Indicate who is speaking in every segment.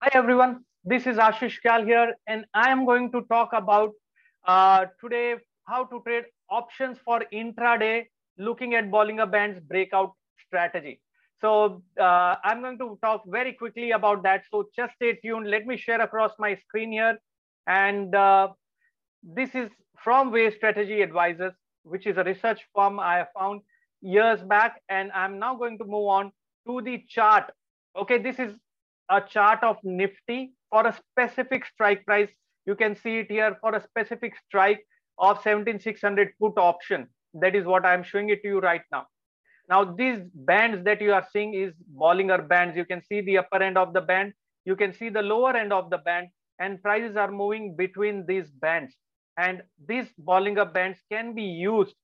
Speaker 1: Hi everyone, this is Ashish Kyal here, and I am going to talk about uh, today how to trade options for intraday looking at Bollinger Band's breakout strategy. So uh, I'm going to talk very quickly about that. So just stay tuned. Let me share across my screen here. And uh, this is from Waves Strategy Advisors, which is a research firm I found years back. And I'm now going to move on to the chart. Okay, this is a chart of Nifty for a specific strike price. You can see it here for a specific strike of 17600 put option. That is what I'm showing it to you right now. Now these bands that you are seeing is Bollinger bands. You can see the upper end of the band. You can see the lower end of the band and prices are moving between these bands. And these Bollinger bands can be used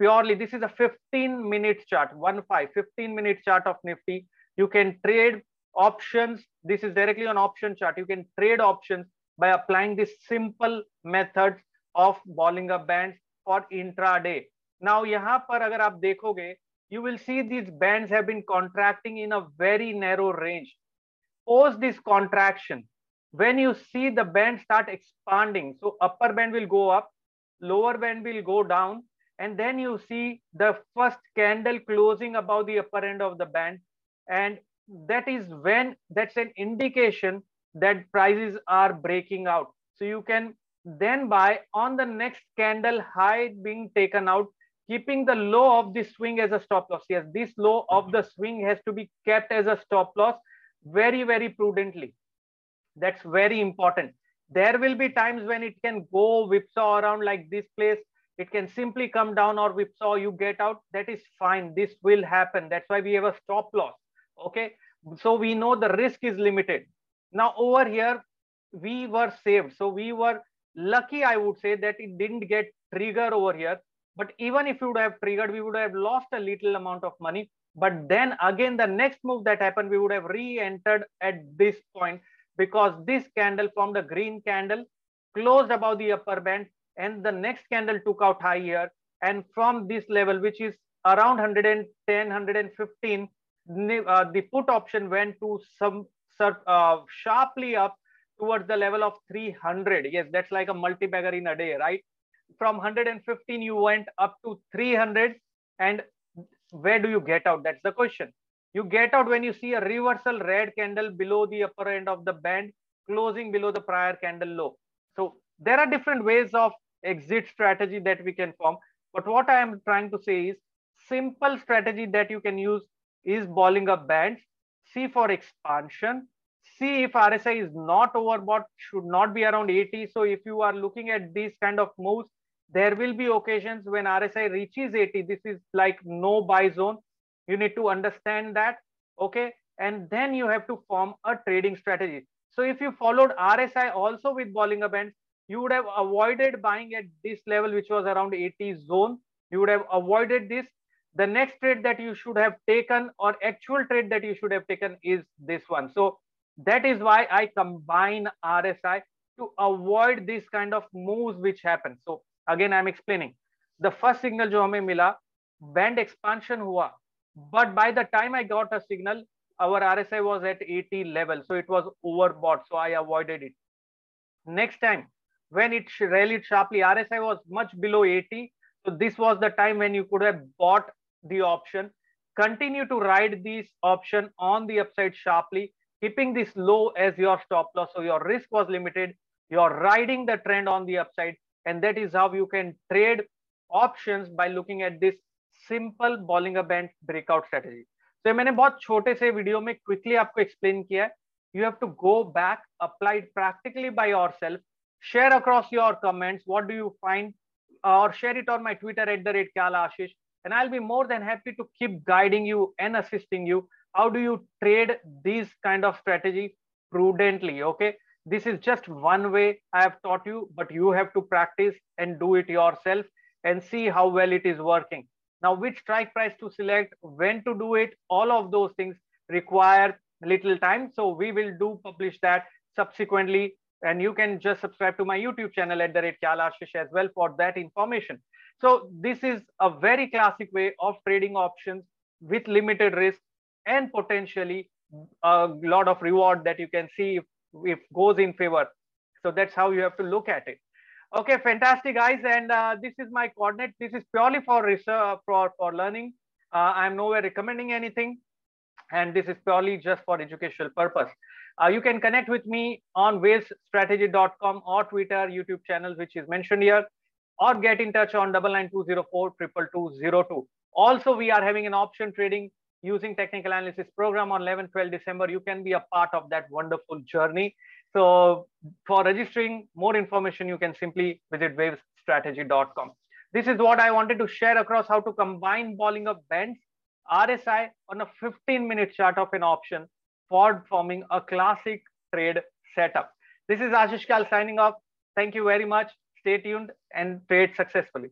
Speaker 1: purely. This is a 15 minute chart, one five, 15 minute chart of Nifty. You can trade options. This is directly on option chart. You can trade options by applying this simple methods of Bollinger bands for intraday. Now यहाँ पर अगर आप देखोगे you will see these bands have been contracting in a very narrow range. Post this contraction, when you see the band start expanding, so upper band will go up, lower band will go down, and then you see the first candle closing above the upper end of the band. And that is when that's an indication that prices are breaking out. So you can then buy on the next candle high being taken out keeping the low of the swing as a stop loss. Yes, this low of the swing has to be kept as a stop loss very, very prudently. That's very important. There will be times when it can go whipsaw around like this place. It can simply come down or whipsaw, you get out. That is fine. This will happen. That's why we have a stop loss. Okay. So we know the risk is limited. Now over here, we were saved. So we were lucky, I would say, that it didn't get trigger over here but even if you would have triggered, we would have lost a little amount of money. But then again, the next move that happened, we would have re-entered at this point because this candle from the green candle closed above the upper band and the next candle took out high here. And from this level, which is around 110, 115, uh, the put option went to some uh, sharply up towards the level of 300. Yes, that's like a multi-bagger in a day, right? from 115 you went up to 300 and where do you get out that's the question you get out when you see a reversal red candle below the upper end of the band closing below the prior candle low so there are different ways of exit strategy that we can form but what i am trying to say is simple strategy that you can use is Bollinger bands c for expansion see if RSI is not overbought, should not be around 80. So if you are looking at these kind of moves, there will be occasions when RSI reaches 80. This is like no buy zone. You need to understand that. Okay. And then you have to form a trading strategy. So if you followed RSI also with Bollinger Bands, you would have avoided buying at this level, which was around 80 zone. You would have avoided this. The next trade that you should have taken or actual trade that you should have taken is this one. So that is why I combine RSI to avoid this kind of moves which happen. So again i'm explaining. The first signal jo hame mila band expansion hua but by the time i got a signal our rsi was at 80 level. So it was overbought. So i avoided it. Next time when it rallied sharply rsi was much below 80 so this was the time when you could have bought the option continue to ride this option on the upside sharply keeping this low as your stop loss so your risk was limited you're riding the trend on the upside and that is how you can trade options by looking at this simple Bollinger Band breakout strategy. So मैंने बहुत छोटे से video में quickly आपको explain किया है. You have to go back, apply it practically by yourself, share across your comments. What do you find? Or share it on my Twitter at the rate Kyala Ashish. And I'll be more than happy to keep guiding you and assisting you. How do you trade these kind of strategy prudently? Okay this is just one way I have taught you, but you have to practice and do it yourself and see how well it is working. Now, which strike price to select, when to do it, all of those things require little time. So we will do publish that subsequently. And you can just subscribe to my YouTube channel at the rate Kyalashish as well for that information. So this is a very classic way of trading options with limited risk and potentially a lot of reward that you can see if goes in favor. So that's how you have to look at it. Okay, fantastic, guys. And uh, this is my coordinate. This is purely for research, for, for learning. Uh, I'm nowhere recommending anything. And this is purely just for educational purpose. Uh, you can connect with me on wavesstrategy.com or Twitter, YouTube channel, which is mentioned here, or get in touch on 9920422202. Also, we are having an option trading using technical analysis program on 11 12 december you can be a part of that wonderful journey so for registering more information, you can simply visit wavestrategy.com. This is what I wanted to share across how to combine Bollinger Bands, RSI on a 15 minute chart of an option for forming a classic trade setup. This is Ashish Kyal signing off. Thank you very much. Stay tuned and trade successfully.